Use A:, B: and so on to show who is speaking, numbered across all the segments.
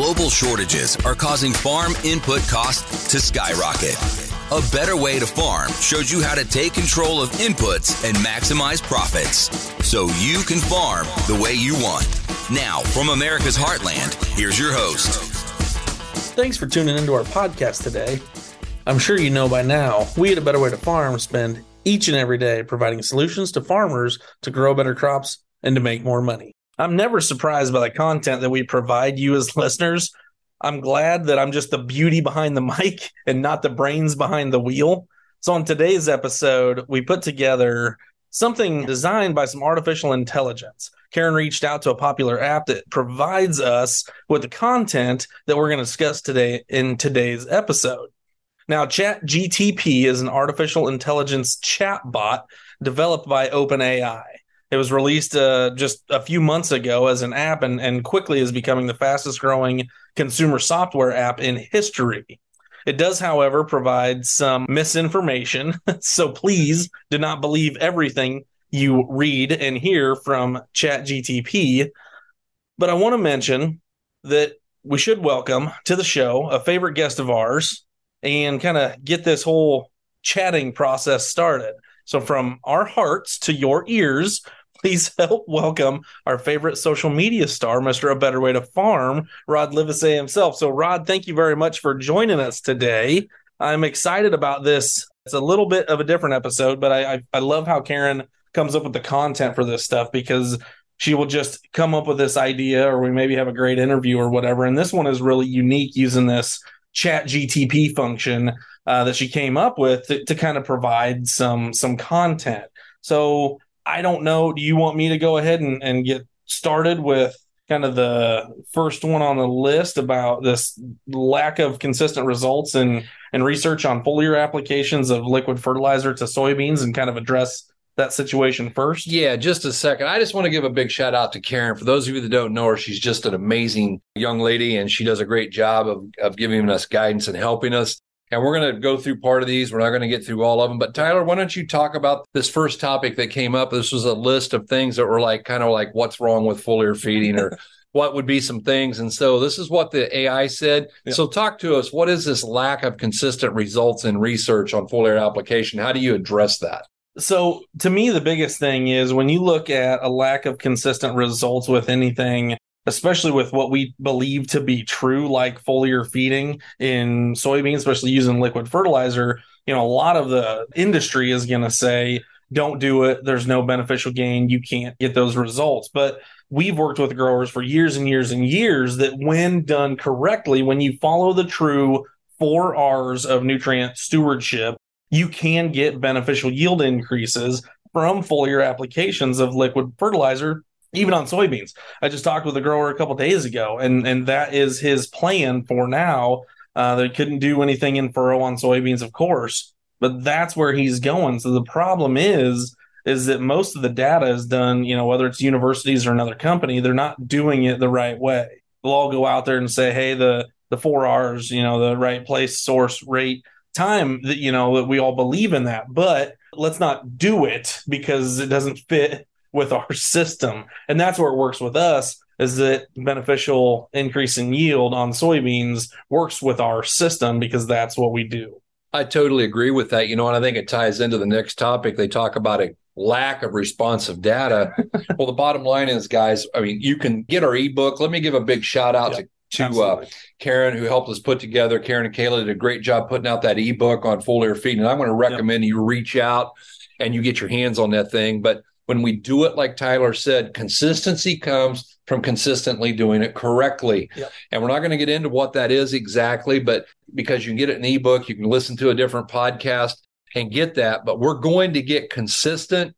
A: global shortages are causing farm input costs to skyrocket. A Better Way to Farm shows you how to take control of inputs and maximize profits so you can farm the way you want. Now, from America's Heartland, here's your host.
B: Thanks for tuning into our podcast today. I'm sure you know by now, we at A Better Way to Farm spend each and every day providing solutions to farmers to grow better crops and to make more money. I'm never surprised by the content that we provide you as listeners. I'm glad that I'm just the beauty behind the mic and not the brains behind the wheel. So, on today's episode, we put together something designed by some artificial intelligence. Karen reached out to a popular app that provides us with the content that we're going to discuss today in today's episode. Now, Chat GTP is an artificial intelligence chatbot developed by OpenAI. It was released uh, just a few months ago as an app and, and quickly is becoming the fastest growing consumer software app in history. It does, however, provide some misinformation. so please do not believe everything you read and hear from ChatGTP. But I want to mention that we should welcome to the show a favorite guest of ours and kind of get this whole chatting process started. So, from our hearts to your ears, please help welcome our favorite social media star, Mr. A Better Way to Farm, Rod Livesay himself. So, Rod, thank you very much for joining us today. I'm excited about this. It's a little bit of a different episode, but I, I, I love how Karen comes up with the content for this stuff because she will just come up with this idea, or we maybe have a great interview or whatever. And this one is really unique using this chat GTP function uh, that she came up with to, to kind of provide some some content. So I don't know. Do you want me to go ahead and, and get started with kind of the first one on the list about this lack of consistent results and and research on foliar applications of liquid fertilizer to soybeans and kind of address that situation first?
C: Yeah, just a second. I just want to give a big shout out to Karen. For those of you that don't know her, she's just an amazing young lady and she does a great job of, of giving us guidance and helping us. And we're going to go through part of these. We're not going to get through all of them. But Tyler, why don't you talk about this first topic that came up? This was a list of things that were like kind of like what's wrong with foliar feeding or what would be some things. And so this is what the AI said. Yeah. So talk to us. What is this lack of consistent results in research on foliar application? How do you address that?
B: So to me, the biggest thing is when you look at a lack of consistent results with anything, especially with what we believe to be true, like foliar feeding in soybeans, especially using liquid fertilizer, you know, a lot of the industry is going to say, don't do it. There's no beneficial gain. You can't get those results. But we've worked with growers for years and years and years that when done correctly, when you follow the true four R's of nutrient stewardship, you can get beneficial yield increases from foliar applications of liquid fertilizer even on soybeans. I just talked with a grower a couple days ago, and and that is his plan for now. Uh, they couldn't do anything in furrow on soybeans, of course, but that's where he's going. So the problem is is that most of the data is done, you know, whether it's universities or another company, they're not doing it the right way. They'll all go out there and say, hey, the the four R's, you know, the right place, source, rate, time that you know that we all believe in that, but let's not do it because it doesn't fit with our system. And that's where it works with us is that beneficial increase in yield on soybeans works with our system because that's what we do.
C: I totally agree with that. You know, and I think it ties into the next topic. They talk about a lack of responsive data. well, the bottom line is, guys, I mean, you can get our ebook. Let me give a big shout out yep, to, to uh, Karen, who helped us put together. Karen and Kayla did a great job putting out that ebook on foliar feeding. And I'm going to recommend yep. you reach out and you get your hands on that thing. But when we do it like Tyler said, consistency comes from consistently doing it correctly. Yep. And we're not going to get into what that is exactly, but because you can get it in ebook, you can listen to a different podcast and get that. But we're going to get consistent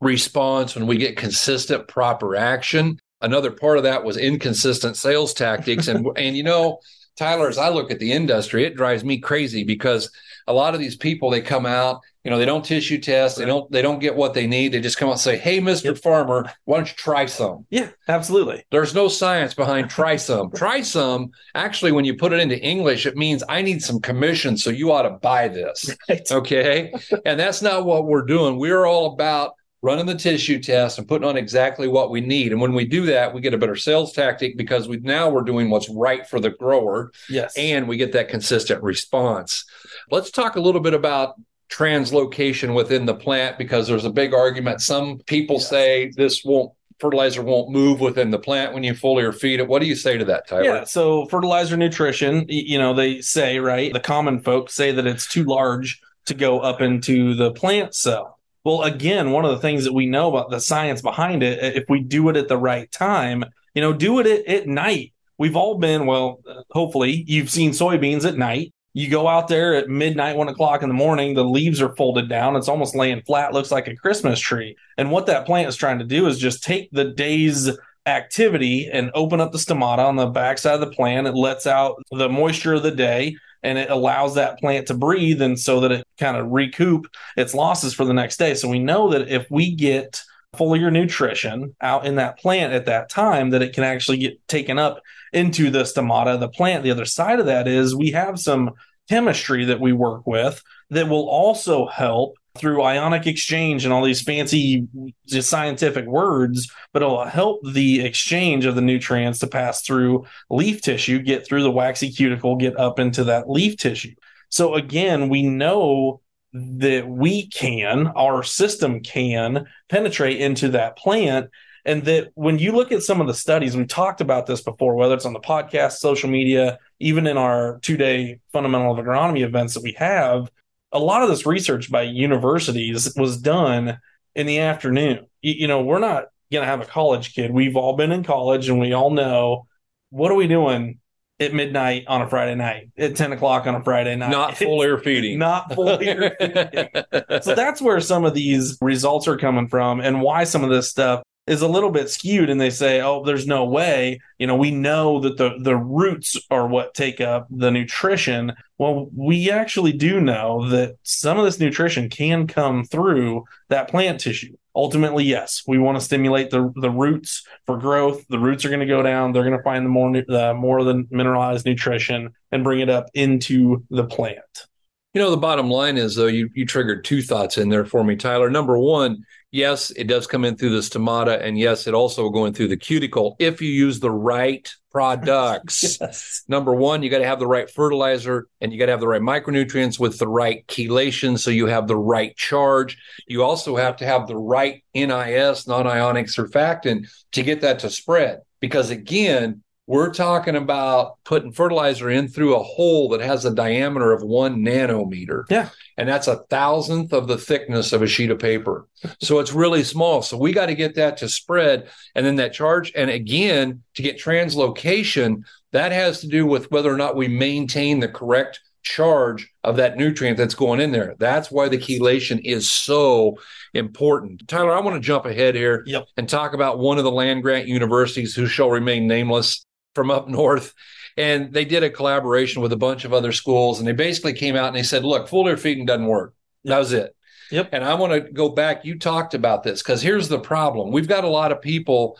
C: response when we get consistent proper action. Another part of that was inconsistent sales tactics. And and you know, Tyler, as I look at the industry, it drives me crazy because a lot of these people they come out you know they don't tissue test they don't they don't get what they need. They just come out and say hey mr yep. farmer why don't you try some?
B: Yeah absolutely.
C: There's no science behind try some. Try some actually when you put it into english it means i need some commission so you ought to buy this. Right. okay? And that's not what we're doing. We're all about running the tissue test and putting on exactly what we need. And when we do that, we get a better sales tactic because we now we're doing what's right for the grower.
B: Yes.
C: And we get that consistent response. Let's talk a little bit about translocation within the plant because there's a big argument. Some people yes. say this won't fertilizer won't move within the plant when you foliar feed it. What do you say to that, Tyler?
B: Yeah, so fertilizer nutrition, you know, they say, right, the common folks say that it's too large to go up into the plant cell. Well, again, one of the things that we know about the science behind it, if we do it at the right time, you know, do it at, at night. We've all been, well, hopefully you've seen soybeans at night. You go out there at midnight, one o'clock in the morning, the leaves are folded down. It's almost laying flat, looks like a Christmas tree. And what that plant is trying to do is just take the day's activity and open up the stomata on the backside of the plant. It lets out the moisture of the day and it allows that plant to breathe and so that it kind of recoup its losses for the next day. So we know that if we get foliar nutrition out in that plant at that time, that it can actually get taken up into the stomata the plant. The other side of that is we have some chemistry that we work with that will also help through ionic exchange and all these fancy scientific words, but it'll help the exchange of the nutrients to pass through leaf tissue, get through the waxy cuticle, get up into that leaf tissue. So again, we know that we can, our system can penetrate into that plant. And that when you look at some of the studies, we talked about this before, whether it's on the podcast, social media, even in our two day fundamental of agronomy events that we have, a lot of this research by universities was done in the afternoon. You, you know, we're not going to have a college kid. We've all been in college and we all know what are we doing at midnight on a Friday night, at 10 o'clock on a Friday night.
C: Not full air feeding.
B: Not foliar feeding. so that's where some of these results are coming from and why some of this stuff is a little bit skewed and they say, oh, there's no way. You know, we know that the, the roots are what take up the nutrition. Well, we actually do know that some of this nutrition can come through that plant tissue. Ultimately, yes, we want to stimulate the, the roots for growth. The roots are going to go down. They're going to find the more, the more of the mineralized nutrition and bring it up into the plant.
C: You know, the bottom line is, though, you, you triggered two thoughts in there for me, Tyler. Number one, yes, it does come in through the stomata, and yes, it also going through the cuticle if you use the right products. yes. Number one, you got to have the right fertilizer and you got to have the right micronutrients with the right chelation so you have the right charge. You also have to have the right NIS, non ionic surfactant, to get that to spread. Because again, we're talking about putting fertilizer in through a hole that has a diameter of one nanometer.
B: Yeah.
C: And that's a thousandth of the thickness of a sheet of paper. so it's really small. So we got to get that to spread. And then that charge. And again, to get translocation, that has to do with whether or not we maintain the correct charge of that nutrient that's going in there. That's why the chelation is so important. Tyler, I want to jump ahead here
B: yep.
C: and talk about one of the land grant universities who shall remain nameless from up north. And they did a collaboration with a bunch of other schools. And they basically came out and they said, look, foliar feeding doesn't work. Yep. That was it.
B: Yep.
C: And I want to go back. You talked about this because here's the problem. We've got a lot of people.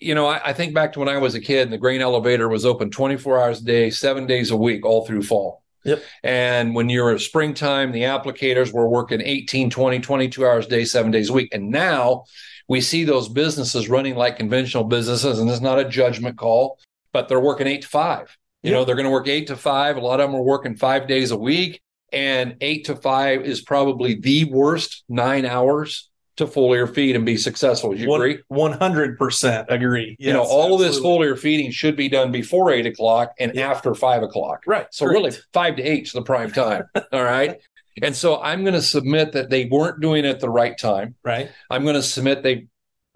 C: You know, I, I, think back to when I was a kid and the grain elevator was open 24 hours a day, seven days a week, all through fall.
B: Yep.
C: And when you're springtime, the applicators were working 18, 20, 22 hours a day, seven days a week. And now we see those businesses running like conventional businesses. And it's not a judgment call but they're working eight to five. You know, they're going to work eight to five. A lot of them are working five days a week. And eight to five is probably the worst nine hours to foliar feed and be successful. you agree?
B: 100% agree.
C: Yes, you know, all absolutely. of this foliar feeding should be done before eight o'clock and yeah. after five o'clock.
B: Right.
C: So, really, five to eight is the prime time. all right. And so I'm going to submit that they weren't doing it at the right time.
B: Right.
C: I'm going to submit they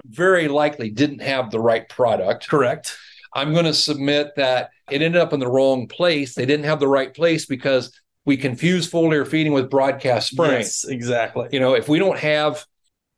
C: very likely didn't have the right product.
B: Correct.
C: I'm going to submit that it ended up in the wrong place. They didn't have the right place because we confuse foliar feeding with broadcast spraying. Yes,
B: exactly.
C: You know, if we don't have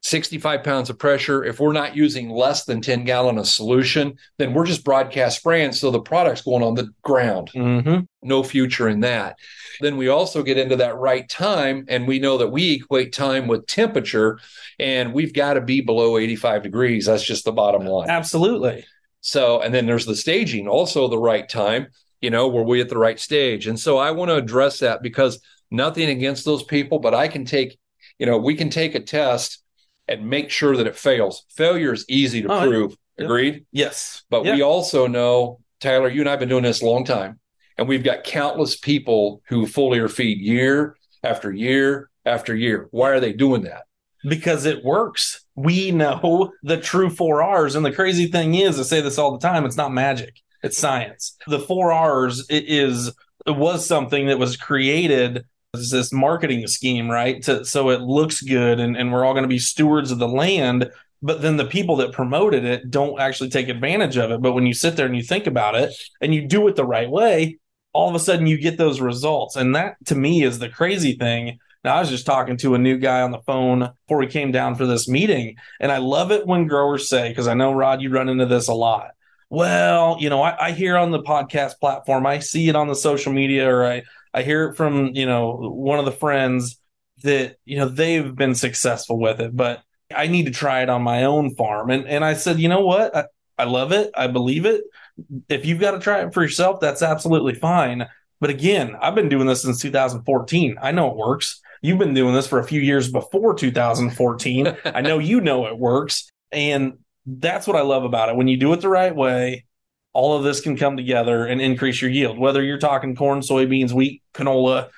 C: 65 pounds of pressure, if we're not using less than 10 gallon of solution, then we're just broadcast spraying. So the product's going on the ground.
B: Mm-hmm.
C: No future in that. Then we also get into that right time, and we know that we equate time with temperature, and we've got to be below 85 degrees. That's just the bottom line.
B: Absolutely.
C: So, and then there's the staging, also the right time, you know, were we at the right stage? And so I want to address that because nothing against those people, but I can take, you know, we can take a test and make sure that it fails. Failure is easy to
B: Oh,
C: prove.
B: yeah.
C: Agreed?
B: Yes.
C: But
B: Yeah.
C: we also know, Tyler, you and I have been doing this a long time, and we've got countless people who foliar feed year after year after year. Why are they doing that?
B: because it works. We know the true four R's. And the crazy thing is, I say this all the time, it's not magic, it's science. The four R's is it was something that was created as this marketing scheme, right? To, so it looks good and, and we're all going to be stewards of the land. But then the people that promoted it don't actually take advantage of it. But when you sit there and you think about it and you do it the right way, all of a sudden you get those results. And that to me is the crazy thing now, I was just talking to a new guy on the phone before we came down for this meeting, and I love it when growers say, because I know, Rod, you run into this a lot. Well, you know, I, I hear on the podcast platform, I see it on the social media, or I, I hear it from, you know, one of the friends that, you know, they've been successful with it, but I need to try it on my own farm. And, and I said, you know what? I, I love it. I believe it. If you've got to try it for yourself, that's absolutely fine. But again, I've been doing this since 2014. I know it works. You've been doing this for a few years before 2014. I know you know it works. And that's what I love about it. When you do it the right way, all of this can come together and increase your yield. Whether you're talking corn, soybeans, wheat, canola,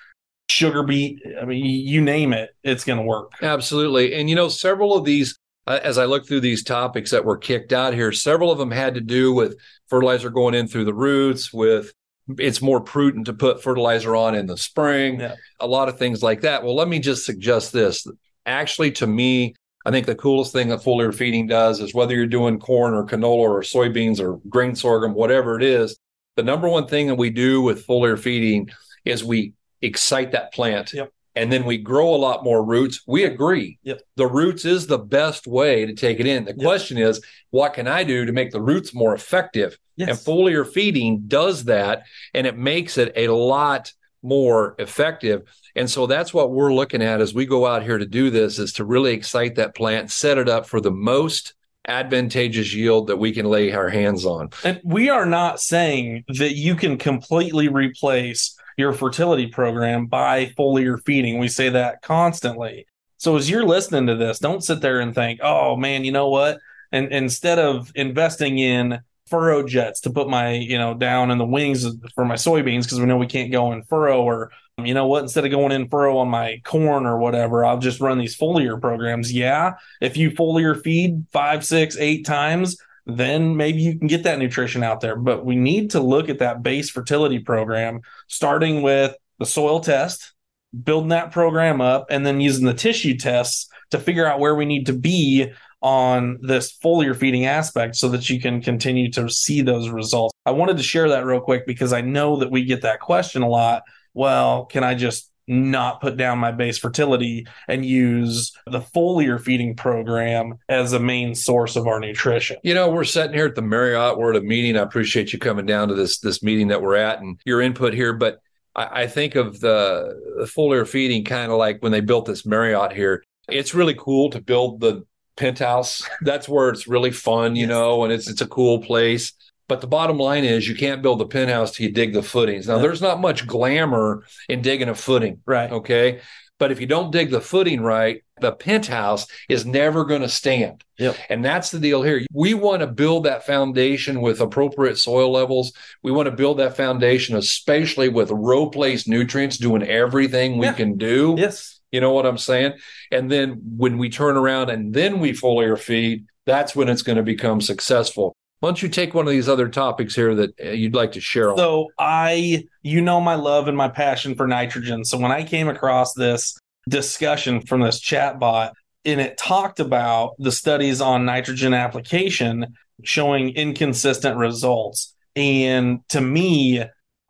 B: sugar beet, I mean, you name it, it's going to work.
C: Absolutely. And you know, several of these, uh, as I look through these topics that were kicked out here, several of them had to do with fertilizer going in through the roots, with it's more prudent to put fertilizer on in the spring,
B: Yeah.
C: a lot of things like that. Well, let me just suggest this. Actually, to me, I think the coolest thing that foliar feeding does is whether you're doing corn or canola or soybeans or grain sorghum, whatever it is, the number one thing that we do with foliar feeding is we excite that plant.
B: Yep.
C: And then we grow a lot more roots. We agree.
B: Yep.
C: The roots is the best way to take it in. The
B: Yep.
C: question is, what can I do to make the roots more effective?
B: Yes.
C: And foliar feeding does that, and it makes it a lot more effective. And so that's what we're looking at as we go out here to do this is to really excite that plant, set it up for the most advantageous yield that we can lay our hands on.
B: And we are not saying that you can completely replace your fertility program by foliar feeding. We say that constantly. So as you're listening to this, don't sit there and think, "Oh man, you know what?" And instead of investing in furrow jets to put my, you know, down in the wings for my soybeans because we know we can't go in furrow or you know what, instead of going in furrow on my corn or whatever, I'll just run these foliar programs. Yeah, if you foliar feed five, six, eight times, then maybe you can get that nutrition out there. But we need to look at that base fertility program, starting with the soil test, building that program up, and then using the tissue tests to figure out where we need to be on this foliar feeding aspect so that you can continue to see those results. I wanted to share that real quick because I know that we get that question a lot. Well, can I just not put down my base fertility and use the foliar feeding program as a main source of our nutrition.
C: You know, we're sitting here at the Marriott. We're at a meeting. I appreciate you coming down to this this meeting that we're at and your input here. But I, I think of the, the foliar feeding kind of like when they built this Marriott here. It's really cool to build the penthouse. That's where it's really fun, you
B: Yes.
C: know, and it's it's a cool place. But the bottom line is you can't build the penthouse till you dig the footings. Now, there's not much glamour in digging a footing.
B: Right.
C: Okay. But if you don't dig the footing right, the penthouse is never going to stand.
B: Yep.
C: And that's the deal here. We want to build that foundation with appropriate soil levels. We want to build that foundation, especially with row place nutrients, doing everything we
B: Yeah.
C: can do.
B: Yes.
C: You know what I'm saying? And then when we turn around and then we foliar feed, that's when it's going to become successful. Why don't you take one of these other topics here that uh, you'd like to share?
B: So I, you know, my love and my passion for nitrogen. So when I came across this discussion from this chat bot, and it talked about the studies on nitrogen application showing inconsistent results. And to me,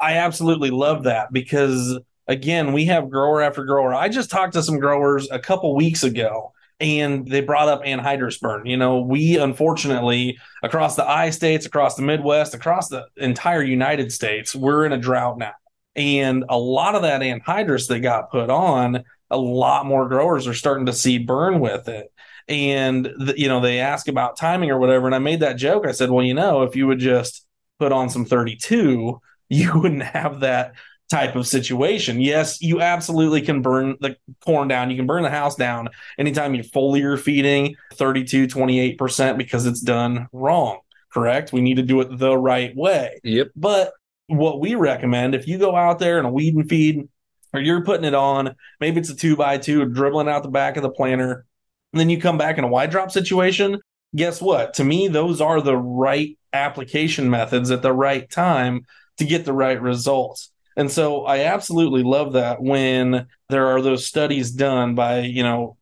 B: I absolutely love that because again, we have grower after grower. I just talked to some growers a couple weeks ago and they brought up anhydrous burn. You know, we unfortunately across the I states, across the Midwest, across the entire United States, we're in a drought now. And a lot of that anhydrous that got put on, a lot more growers are starting to see burn with it. And, the, you know, they ask about timing or whatever. And I made that joke. I said, well, you know, if you would just put on some 32, you wouldn't have that type of situation. Yes, you absolutely can burn the corn down. You can burn the house down anytime you're foliar feeding 32, 28% because it's done wrong. Correct. We need to do it the right way.
C: Yep.
B: But what we recommend, if you go out there and weed and feed, or you're putting it on, maybe it's a two by two, dribbling out the back of the planter, and then you come back in a wide drop situation. Guess what? To me, those are the right application methods at the right time to get the right results. And so I absolutely love that when there are those studies done by, you know,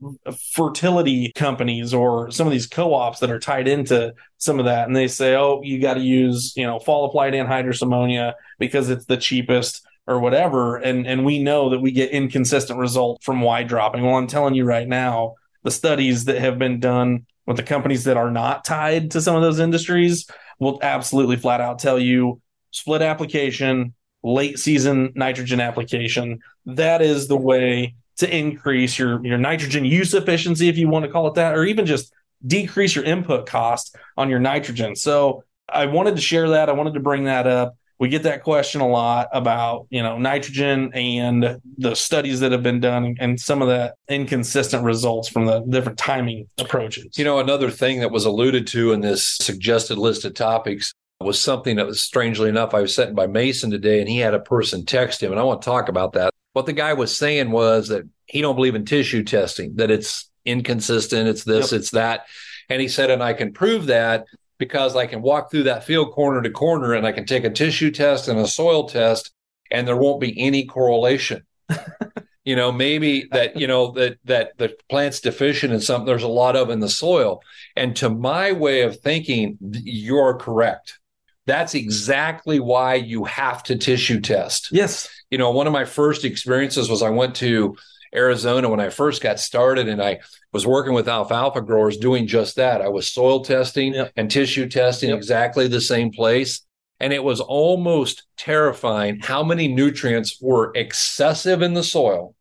B: fertility companies or some of these co-ops that are tied into some of that. And they say, oh, you got to use, you know, fall applied anhydrous ammonia because it's the cheapest or whatever. And and we know that we get inconsistent results from wide dropping. Well, I'm telling you right now, the studies that have been done with the companies that are not tied to some of those industries will absolutely flat out tell you split application late season nitrogen application. That is the way to increase your, your nitrogen use efficiency, if you want to call it that, or even just decrease your input cost on your nitrogen. So I wanted to share that. I wanted to bring that up. We get that question a lot about, you know, nitrogen and the studies that have been done and some of the inconsistent results from the different timing approaches.
C: You know, another thing that was alluded to in this suggested list of topics was something that was strangely enough, I was sent by Mason today and he had a person text him, and I want to talk about that. What the guy was saying was that he don't believe in tissue testing, that it's inconsistent, it's this, yep. it's that. And he said, and I can prove that because I can walk through that field corner to corner and I can take a tissue test and a soil test and there won't be any correlation. you know, maybe that, you know, that that the plant's deficient in something there's a lot of in the soil. And to my way of thinking, you're correct that's exactly why you have to tissue test.
B: Yes.
C: You know, one of my first experiences was I went to Arizona when I first got started and I was working with alfalfa growers doing just that. I was soil testing yep. and tissue testing yep. exactly the same place. And it was almost terrifying how many nutrients were excessive in the soil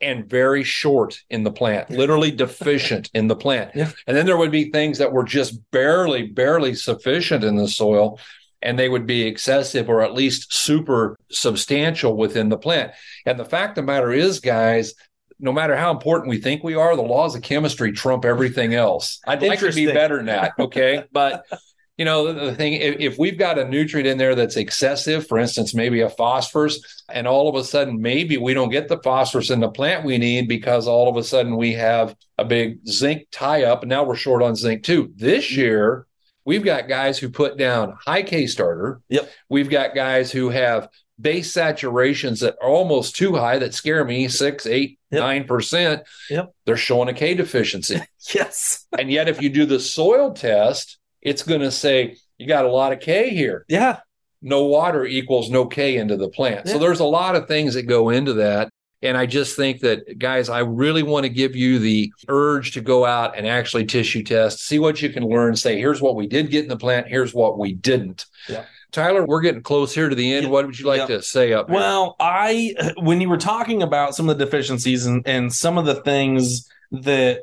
C: and very short in the plant, literally deficient in the plant. Yeah. And then there would be things that were just barely, barely sufficient in the soil and they would be excessive or at least super substantial within the plant. And the fact of the matter is, guys, no matter how important we think we are, the laws of chemistry trump everything else. I'd like to be better than that. Okay. but you know, the thing, if, if, we've got a nutrient in there that's excessive, for instance, maybe a phosphorus, and all of a sudden, maybe we don't get the phosphorus in the plant we need because all of a sudden we have a big zinc tie up, and now we're short on zinc too. This mm. year, We've got guys who put down high K starter.
B: Yep.
C: We've got guys who have base saturations that are almost too high that scare me six, eight, nine yep. percent.
B: Yep.
C: They're showing a K deficiency.
B: yes.
C: and yet, if you do the soil test, it's going to say you got a lot of K here.
B: Yeah.
C: No water equals no K into the plant. Yeah. So there's a lot of things that go into that. And I just think that, guys, I really want to give you the urge to go out and actually tissue test, see what you can learn, say, here's what we did get in the plant, here's what we didn't.
B: Yeah.
C: Tyler, we're getting close here to the end. Yeah. What would you like yeah. to say up?
B: Here? Well, I when you were talking about some of the deficiencies and, and some of the things that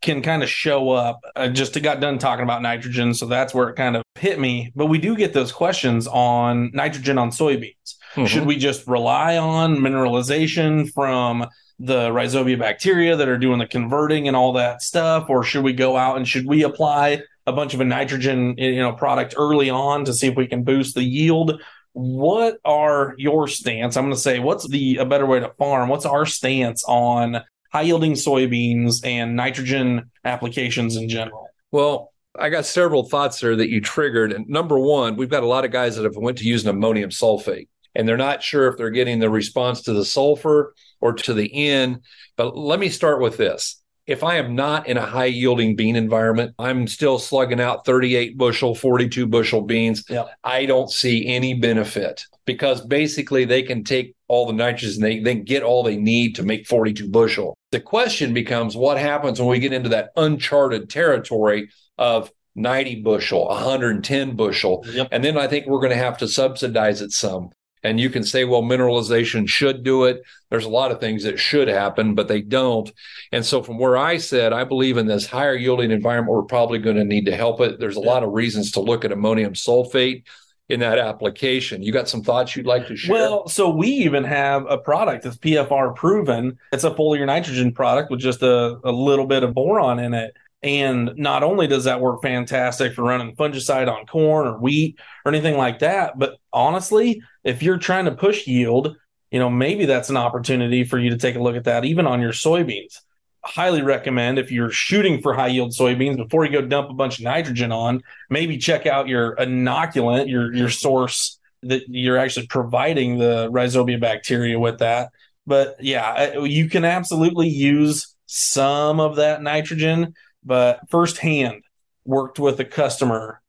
B: can kind of show up, I just got done talking about nitrogen, so that's where it kind of hit me. But we do get those questions on nitrogen on soybeans. Mm-hmm. Should we just rely on mineralization from the rhizobia bacteria that are doing the converting and all that stuff, or should we go out and should we apply a bunch of a nitrogen you know product early on to see if we can boost the yield? What are your stance? I'm going to say, what's the a better way to farm? What's our stance on high yielding soybeans and nitrogen applications in general?
C: Well, I got several thoughts there that you triggered. And number one, we've got a lot of guys that have went to using ammonium sulfate and they're not sure if they're getting the response to the sulfur or to the N. But let me start with this. If I am not in a high yielding bean environment, I'm still slugging out 38 bushel, 42 bushel beans.
B: Yep.
C: I don't see any benefit because basically they can take all the nitrogen, they, they get all they need to make 42 bushel. The question becomes what happens when we get into that uncharted territory of 90 bushel, 110 bushel.
B: Yep.
C: And then I think we're going to have to subsidize it some. And you can say, well, mineralization should do it. There's a lot of things that should happen, but they don't. And so, from where I said, I believe in this higher yielding environment, we're probably going to need to help it. There's a lot of reasons to look at ammonium sulfate. in that application. You got some thoughts you'd like to share?
B: Well, so we even have a product that's PFR proven. It's a foliar nitrogen product with just a, a little bit of boron in it. And not only does that work fantastic for running fungicide on corn or wheat or anything like that, but honestly, if you're trying to push yield, you know, maybe that's an opportunity for you to take a look at that even on your soybeans. Highly recommend if you're shooting for high yield soybeans before you go dump a bunch of nitrogen on, maybe check out your inoculant, your your source that you're actually providing the rhizobia bacteria with that. But yeah, you can absolutely use some of that nitrogen but firsthand worked with a customer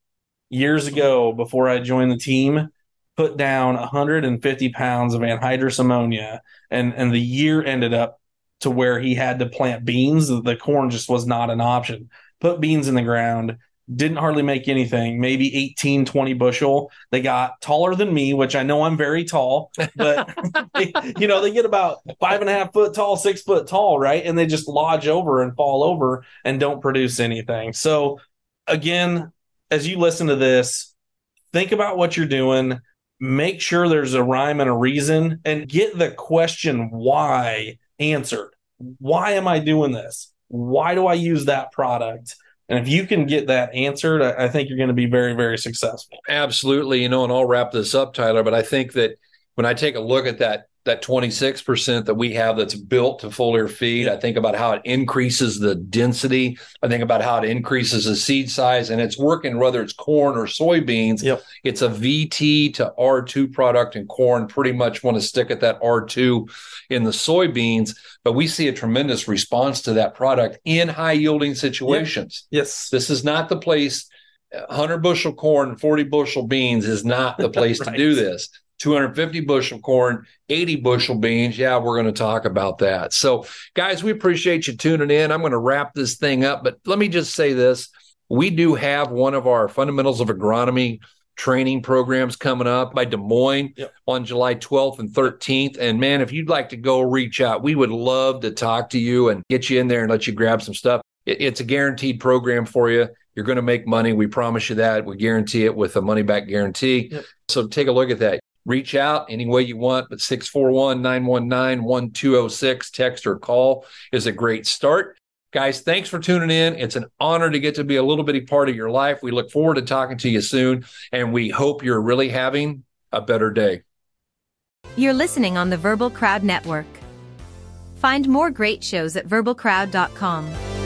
B: years ago before I joined the team, put down 150 pounds of anhydrous ammonia, and and the year ended up to where he had to plant beans. The corn just was not an option. Put beans in the ground, didn't hardly make anything, maybe 18, 20 bushel. They got taller than me, which I know I'm very tall, but they, you know, they get about five and a half foot tall, six foot tall, right? And they just lodge over and fall over and don't produce anything. So, again, as you listen to this, think about what you're doing, make sure there's a rhyme and a reason, and get the question why answered. Why am I doing this? Why do I use that product? And if you can get that answered, I think you're going to be very, very successful.
C: Absolutely. You know, and I'll wrap this up, Tyler, but I think that when I take a look at that that 26% that we have that's built to foliar feed. I think about how it increases the density. I think about how it increases the seed size and it's working whether it's corn or soybeans.
B: Yep.
C: It's a VT to R2 product in corn. Pretty much want to stick at that R2 in the soybeans, but we see a tremendous response to that product in high yielding situations.
B: Yep. Yes.
C: This is not the place uh, 100 bushel corn, 40 bushel beans is not the place right. to do this. 250 bushel corn, 80 bushel beans. Yeah, we're going to talk about that. So, guys, we appreciate you tuning in. I'm going to wrap this thing up, but let me just say this. We do have one of our fundamentals of agronomy training programs coming up by Des Moines yep. on July 12th and 13th. And man, if you'd like to go reach out, we would love to talk to you and get you in there and let you grab some stuff. It's a guaranteed program for you. You're going to make money. We promise you that. We guarantee it with a money back guarantee. Yep. So take a look at that reach out any way you want, but 641 919 1206, text or call is a great start. Guys, thanks for tuning in. It's an honor to get to be a little bitty part of your life. We look forward to talking to you soon, and we hope you're really having a better day.
D: You're listening on the Verbal Crowd Network. Find more great shows at verbalcrowd.com.